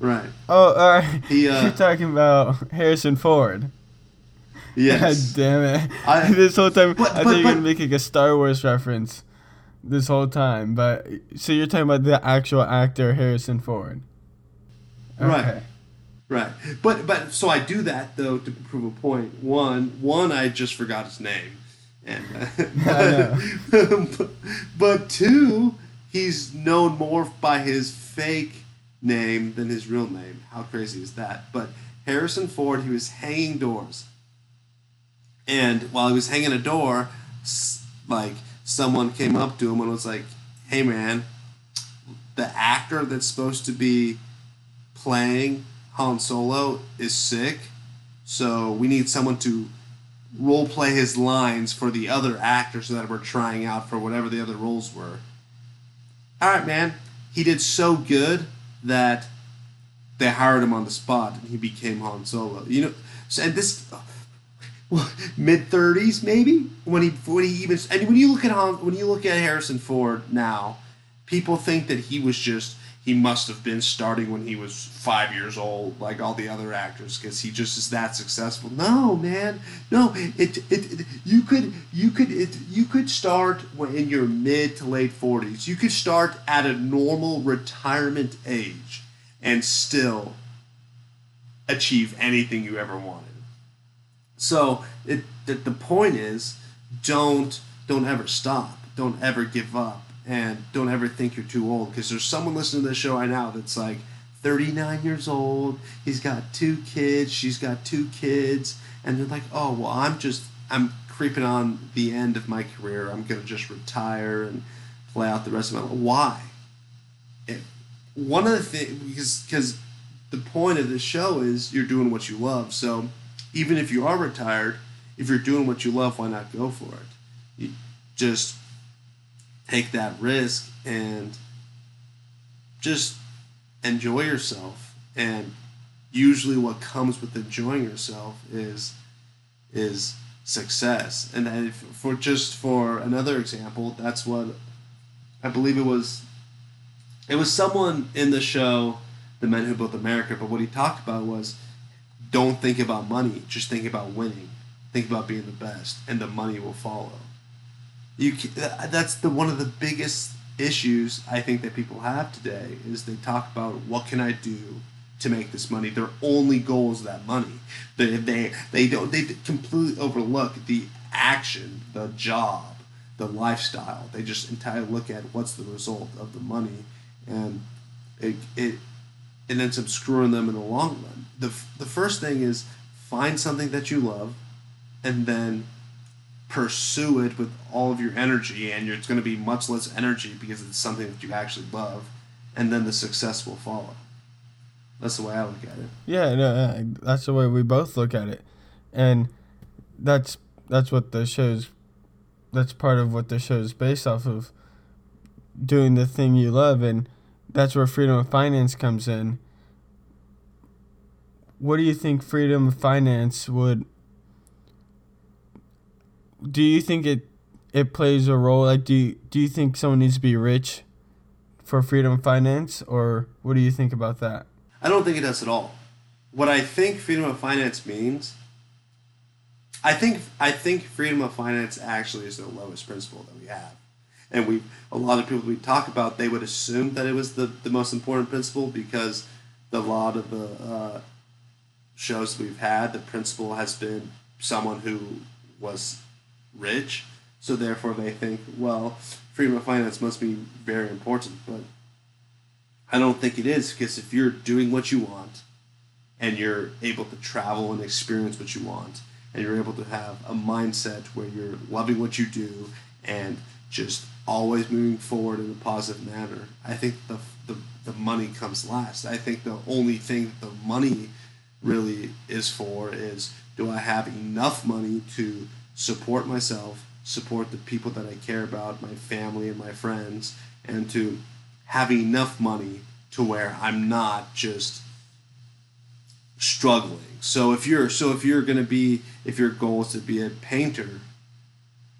Right. Oh, all right. He, uh, You're talking about Harrison Ford. Yes. God damn it! I- this whole time, But- I but- think you're but- making a Star Wars reference. This whole time, but so you're talking about the actual actor Harrison Ford. Right. Right. But but so I do that though to prove a point. One one I just forgot his name, and but, but two he's known more by his fake name than his real name. How crazy is that? But Harrison Ford he was hanging doors, and while he was hanging a door, like someone came up to him and was like, "Hey man, the actor that's supposed to be playing Han Solo is sick, so we need someone to role play his lines for the other actors that were trying out for whatever the other roles were. All right, man. He did so good that they hired him on the spot, and he became Han Solo. You know, so, and this mid thirties maybe when he when he even and when you look at Han, when you look at Harrison Ford now, people think that he was just he must have been starting when he was five years old, like all the other actors, because he just is that successful. No, man, no. It, it, it you could you could it, you could start in your mid to late forties. You could start at a normal retirement age and still achieve anything you ever wanted. So it the, the point is don't don't ever stop. Don't ever give up and don't ever think you're too old because there's someone listening to this show right now that's like 39 years old. He's got two kids. She's got two kids, and they're like, "Oh, well, I'm just I'm creeping on the end of my career. I'm gonna just retire and play out the rest of my life." Why? It, one of the things because because the point of the show is you're doing what you love. So even if you are retired, if you're doing what you love, why not go for it? You just take that risk and just enjoy yourself. And usually, what comes with enjoying yourself is is success. And if, for just for another example, that's what I believe it was. It was someone in the show, The Men Who Built America, but what he talked about was don't think about money, just think about winning. Think about being the best, and the money will follow. You that's the one of the biggest issues I think that people have today is they talk about what can I do to make this money. Their only goal is that money. They they they don't they completely overlook the action, the job, the lifestyle. They just entirely look at what's the result of the money, and it it it ends up screwing them in the long run. the The first thing is find something that you love, and then pursue it with all of your energy, and it's going to be much less energy because it's something that you actually love, and then the success will follow. That's the way I look at it. Yeah, no, that's the way we both look at it, and that's that's what the show's. That's part of what the show is based off of. Doing the thing you love, and that's where freedom of finance comes in. What do you think freedom of finance would? Do you think it it plays a role? Like, do you, do you think someone needs to be rich for freedom of finance, or what do you think about that? I don't think it does at all. What I think freedom of finance means, I think I think freedom of finance actually is the lowest principle that we have, and we a lot of people we talk about they would assume that it was the the most important principle because the lot of the uh, shows we've had the principle has been someone who was rich, so therefore they think well freedom of finance must be very important, but I don't think it is because if you're doing what you want and you're able to travel and experience what you want and you're able to have a mindset where you're loving what you do and just always moving forward in a positive manner, I think the, the, the money comes last. I think the only thing the money really is for is do I have enough money to support myself, support the people that I care about, my family and my friends, and to have enough money to where I'm not just struggling. So if you're so if you're going to be if your goal is to be a painter,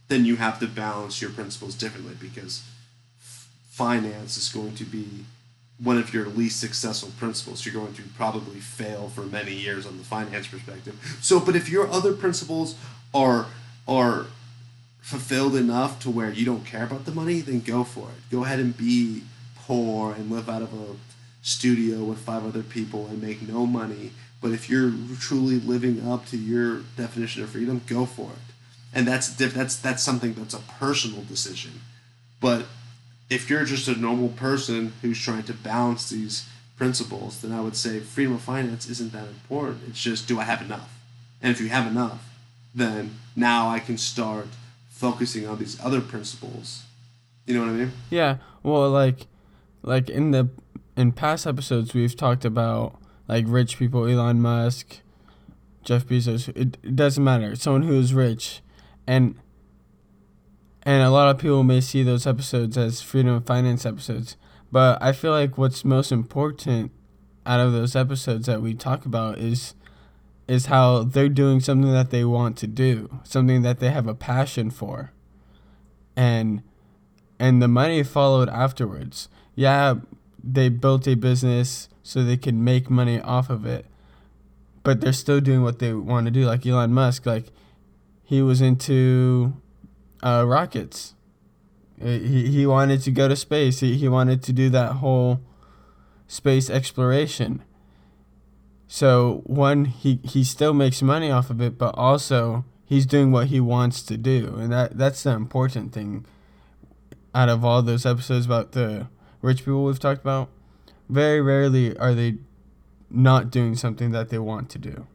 then you have to balance your principles differently because finance is going to be one of your least successful principles. You're going to probably fail for many years on the finance perspective. So, but if your other principles are are fulfilled enough to where you don't care about the money, then go for it. Go ahead and be poor and live out of a studio with five other people and make no money. But if you're truly living up to your definition of freedom, go for it. And that's that's that's something that's a personal decision. But if you're just a normal person who's trying to balance these principles, then I would say freedom of finance isn't that important. It's just do I have enough? And if you have enough, then now I can start focusing on these other principles. You know what I mean? Yeah. Well, like, like in the in past episodes, we've talked about like rich people, Elon Musk, Jeff Bezos. It, it doesn't matter. Someone who is rich, and and a lot of people may see those episodes as freedom of finance episodes. But I feel like what's most important out of those episodes that we talk about is is how they're doing something that they want to do, something that they have a passion for. And and the money followed afterwards. Yeah, they built a business so they could make money off of it. But they're still doing what they want to do like Elon Musk like he was into uh, rockets. He, he wanted to go to space. He, he wanted to do that whole space exploration. So one, he, he still makes money off of it, but also he's doing what he wants to do, and that that's the important thing. Out of all those episodes about the rich people we've talked about, very rarely are they not doing something that they want to do.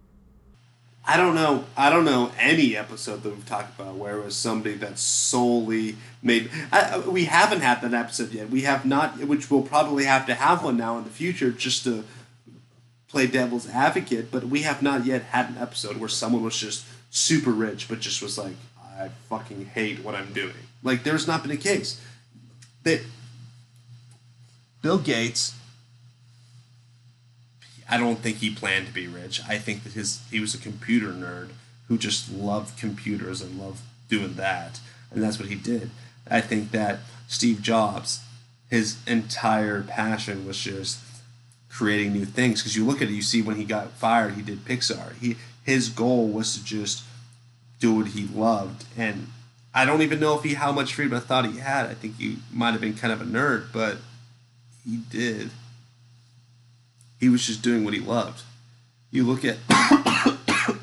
I don't know. I don't know any episode that we've talked about where it was somebody that solely made. I, we haven't had that episode yet. We have not, which we'll probably have to have one now in the future, just to play devil's advocate. But we have not yet had an episode where someone was just super rich, but just was like, "I fucking hate what I'm doing." Like, there's not been a case that Bill Gates I don't think he planned to be rich. I think that his he was a computer nerd who just loved computers and loved doing that, and that's what he did. I think that Steve Jobs, his entire passion was just creating new things. Because you look at it, you see when he got fired, he did Pixar. He his goal was to just do what he loved, and I don't even know if he how much freedom I thought he had. I think he might have been kind of a nerd, but he did. He was just doing what he loved. You look at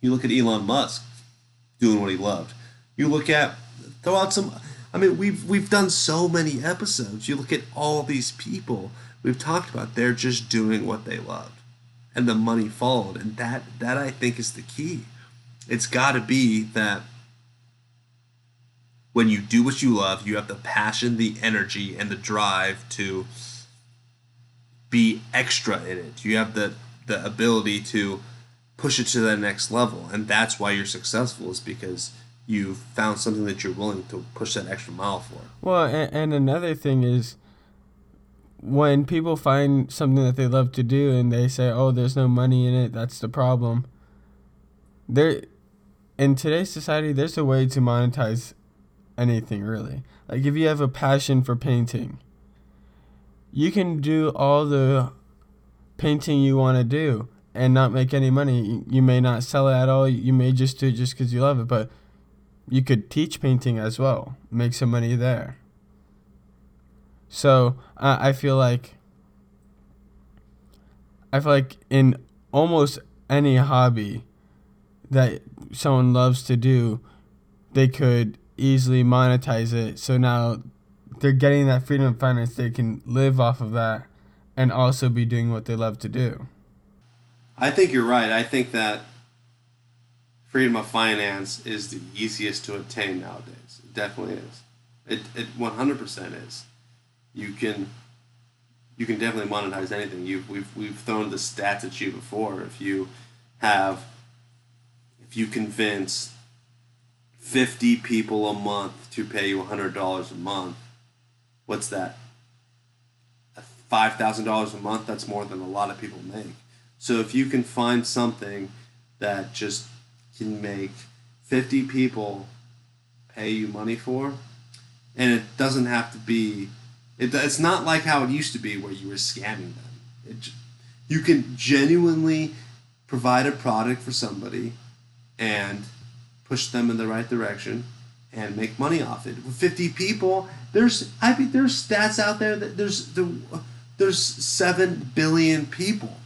you look at Elon Musk doing what he loved. You look at throw out some I mean we've we've done so many episodes. You look at all these people we've talked about they're just doing what they loved. And the money followed and that that I think is the key. It's got to be that when you do what you love, you have the passion, the energy and the drive to be extra in it. You have the the ability to push it to the next level, and that's why you're successful. Is because you've found something that you're willing to push that extra mile for. Well, and, and another thing is when people find something that they love to do and they say, "Oh, there's no money in it," that's the problem. There, in today's society, there's a way to monetize anything really. Like if you have a passion for painting you can do all the painting you want to do and not make any money. You may not sell it at all. You may just do it just because you love it, but you could teach painting as well, make some money there. So uh, I feel like I feel like in almost any hobby that someone loves to do, they could easily monetize it. So now they're getting that freedom of finance. They can live off of that and also be doing what they love to do. I think you're right. I think that freedom of finance is the easiest to attain nowadays. It definitely is. It it 100% is. You can you can definitely monetize anything. You we've we've thrown the stats at you before. If you have if you convince 50 people a month to pay you $100 a month, what's that? $5,000 a month, that's more than a lot of people make. So if you can find something that just can make 50 people pay you money for, and it doesn't have to be, it, it's not like how it used to be where you were scamming them. It, you can genuinely provide a product for somebody and push them in the right direction and make money off it. With 50 people, there's I mean there's stats out there that there's the there's 7 billion people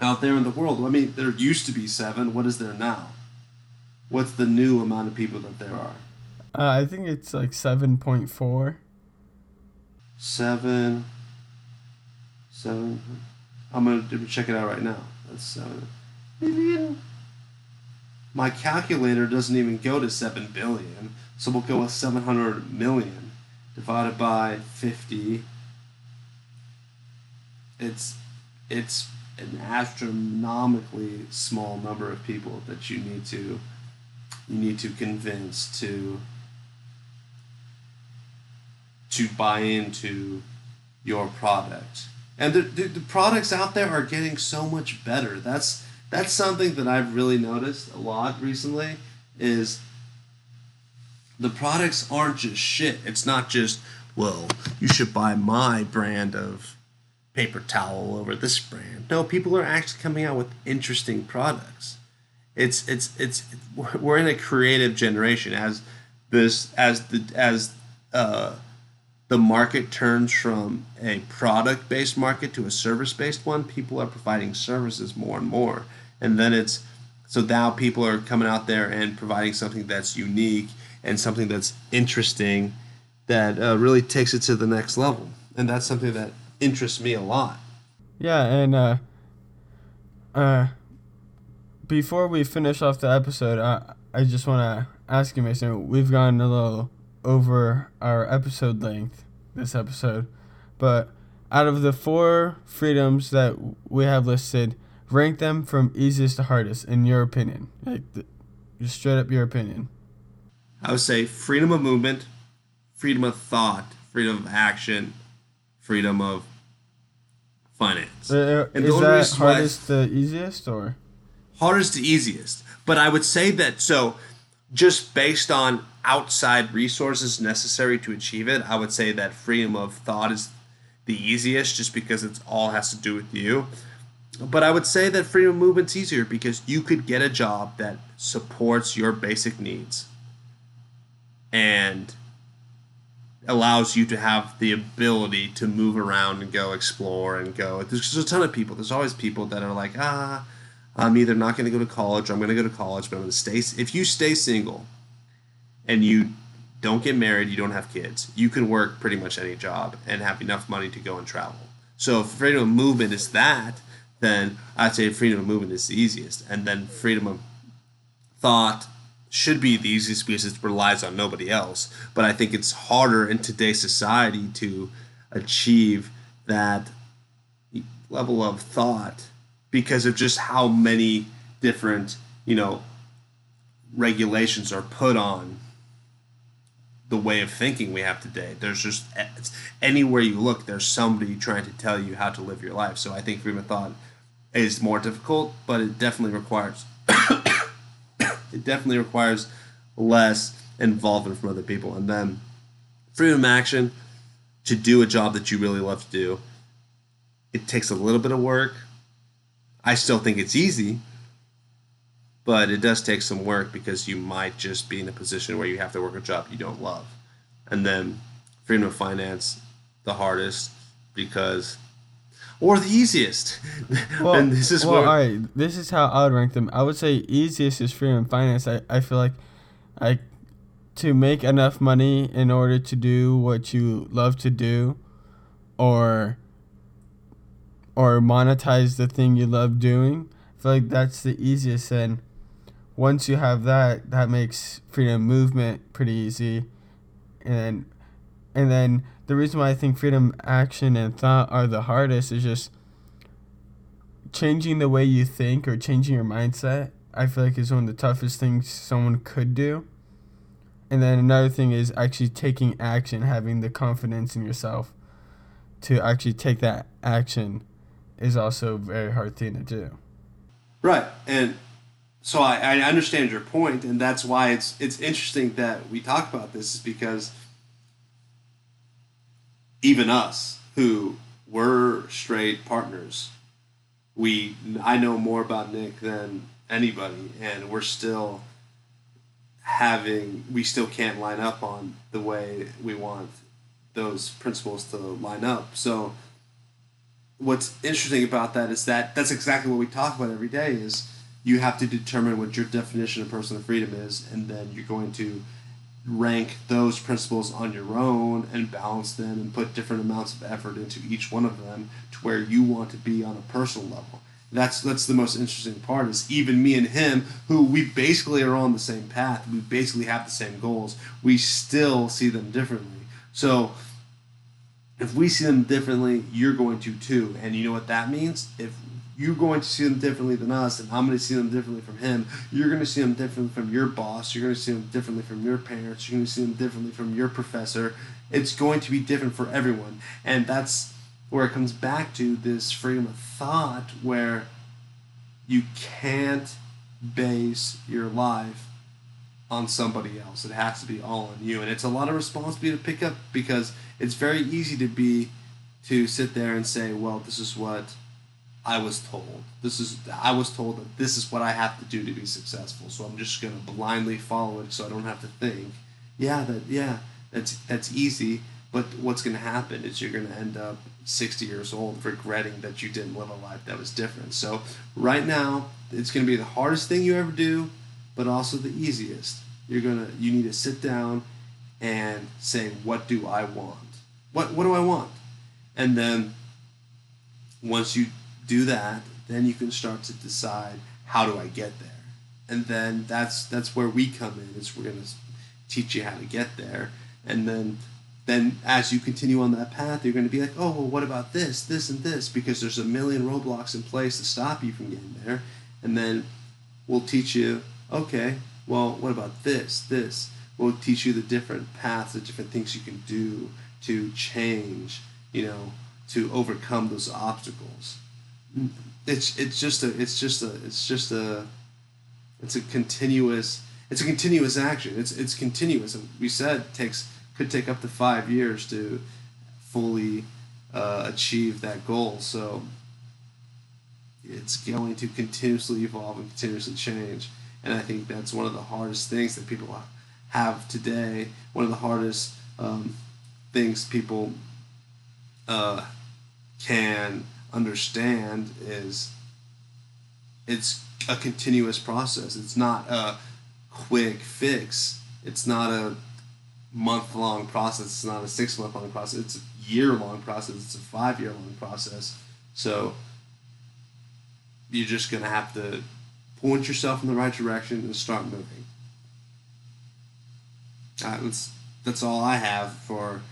out there in the world. I mean, there used to be 7, what is there now? What's the new amount of people that there are? Uh, I think it's like 7.4. 7 7 I'm to check it out right now. That's 7 billion. My calculator doesn't even go to 7 billion, so we'll go with 700 million divided by 50 it's it's an astronomically small number of people that you need to you need to convince to to buy into your product and the, the, the products out there are getting so much better that's that's something that i've really noticed a lot recently is the products aren't just shit it's not just well you should buy my brand of paper towel over this brand. No, people are actually coming out with interesting products. It's it's it's we're in a creative generation as this as the as uh, the market turns from a product based market to a service based one. People are providing services more and more, and then it's so now people are coming out there and providing something that's unique and something that's interesting that uh, really takes it to the next level. And that's something that interests me a lot. Yeah, and uh, uh, before we finish off the episode, I I just want to ask you, Mason. We've gotten a little over our episode length this episode, but out of the four freedoms that we have listed, rank them from easiest to hardest in your opinion. Like, the, just straight up your opinion. I would say freedom of movement, freedom of thought, freedom of action, freedom of finance. Uh, and is that hardest to easiest or? Hardest to easiest. But I would say that so just based on outside resources necessary to achieve it, I would say that freedom of thought is the easiest just because it all has to do with you. But I would say that freedom of movement's easier because you could get a job that supports your basic needs. And allows you to have the ability to move around and go explore and go. There's, there's a ton of people. There's always people that are like, ah, I'm either not going to go to college or I'm going to go to college, but I'm going to stay. If you stay single and you don't get married, you don't have kids, you can work pretty much any job and have enough money to go and travel. So if freedom of movement is that, then I'd say freedom of movement is the easiest. And then freedom of thought, should be the easiest because it relies on nobody else. But I think it's harder in today's society to achieve that level of thought because of just how many different, you know, regulations are put on the way of thinking we have today. There's just anywhere you look, there's somebody trying to tell you how to live your life. So I think freedom of thought is more difficult, but it definitely requires it definitely requires less involvement from other people. And then freedom of action to do a job that you really love to do. It takes a little bit of work. I still think it's easy, but it does take some work because you might just be in a position where you have to work a job you don't love. And then freedom of finance, the hardest because or the easiest. Well, and this is well, where, all right. This is how I would rank them. I would say easiest is freedom of finance. I, I feel like, I, to make enough money in order to do what you love to do, or, or monetize the thing you love doing. I feel like that's the easiest. And once you have that, that makes freedom movement pretty easy, and, and then the reason why I think freedom, action, and thought are the hardest is just changing the way you think or changing your mindset. I feel like is one of the toughest things someone could do. And then another thing is actually taking action, having the confidence in yourself to actually take that action is also a very hard thing to do. Right. And so I, I understand your point and that's why it's it's interesting that we talk about this is because even us who were straight partners we I know more about Nick than anybody and we're still having we still can't line up on the way we want those principles to line up. So what's interesting about that is that that's exactly what we talk about every day is you have to determine what your definition of personal freedom is and then you're going to rank those principles on your own and balance them and put different amounts of effort into each one of them to where you want to be on a personal level. That's that's the most interesting part is even me and him who we basically are on the same path. We basically have the same goals. We still see them differently. So if we see them differently you're going to too. And you know what that means? If you're going to see them differently than us and i'm going to see them differently from him you're going to see them differently from your boss you're going to see them differently from your parents you're going to see them differently from your professor it's going to be different for everyone and that's where it comes back to this freedom of thought where you can't base your life on somebody else. It has to be all on you. And it's a lot of responsibility to pick up because it's very easy to be to sit there and say, well, this is what I was told. This is I was told that this is what I have to do to be successful. So I'm just going to blindly follow it so I don't have to think. Yeah, that yeah, that's that's easy, but what's going to happen is you're going to end up 60 years old regretting that you didn't live a life that was different. So, right now, it's going to be the hardest thing you ever do, but also the easiest. You're to you need to sit down and say what do I want? What what do I want? And then once you do that, then you can start to decide how do I get there. And then that's that's where we come in. Is we're going to teach you how to get there. And then then as you continue on that path, you're going to be like, oh, well, what about this, this, and this? Because there's a million roadblocks in place to stop you from getting there. And then we'll teach you, okay, well, what about this, this? We'll teach you the different paths, the different things you can do to change, you know, to overcome those obstacles. It's it's just a it's just a it's just a it's a continuous it's a continuous action. It's it's continuous. We said takes could take up to five years to fully uh, achieve that goal. So it's going to continuously evolve and continuously change. And I think that's one of the hardest things that people have today. One of the hardest um, things people uh, can understand is it's a continuous process. It's not a quick fix. It's not a month long process. It's not a six month long process. It's a year long process. It's a five year long process. So you're just gonna have to point yourself in the right direction and start moving. Uh, that's that's all I have for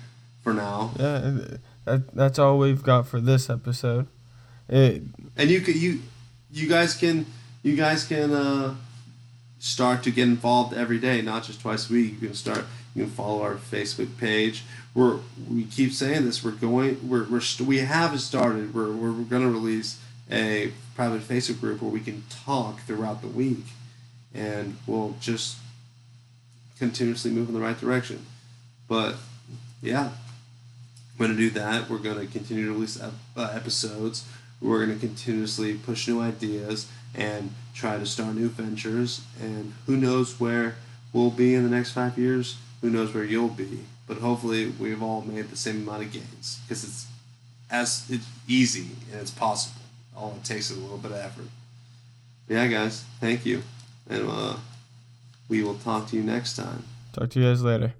for now. Yeah, that, that's all we've got for this episode. It, and you could you you guys can you guys can uh, start to get involved every day, not just twice a week. You can start you can follow our Facebook page. We're we keep saying this. We're going. We're, we're we have started. We're we're, we're going to release a private Facebook group where we can talk throughout the week, and we'll just continuously move in the right direction. But yeah, going to do that. We're going to continue to release uh, episodes. We're going to continuously push new ideas and try to start new ventures. And who knows where we'll be in the next five years who knows where you'll be. But hopefully, we've all made the same amount of gains because it's as it's easy and it's possible. All it takes is a little bit of effort. Yeah, guys, thank you, and uh, we will talk to you next time. Talk to you guys later.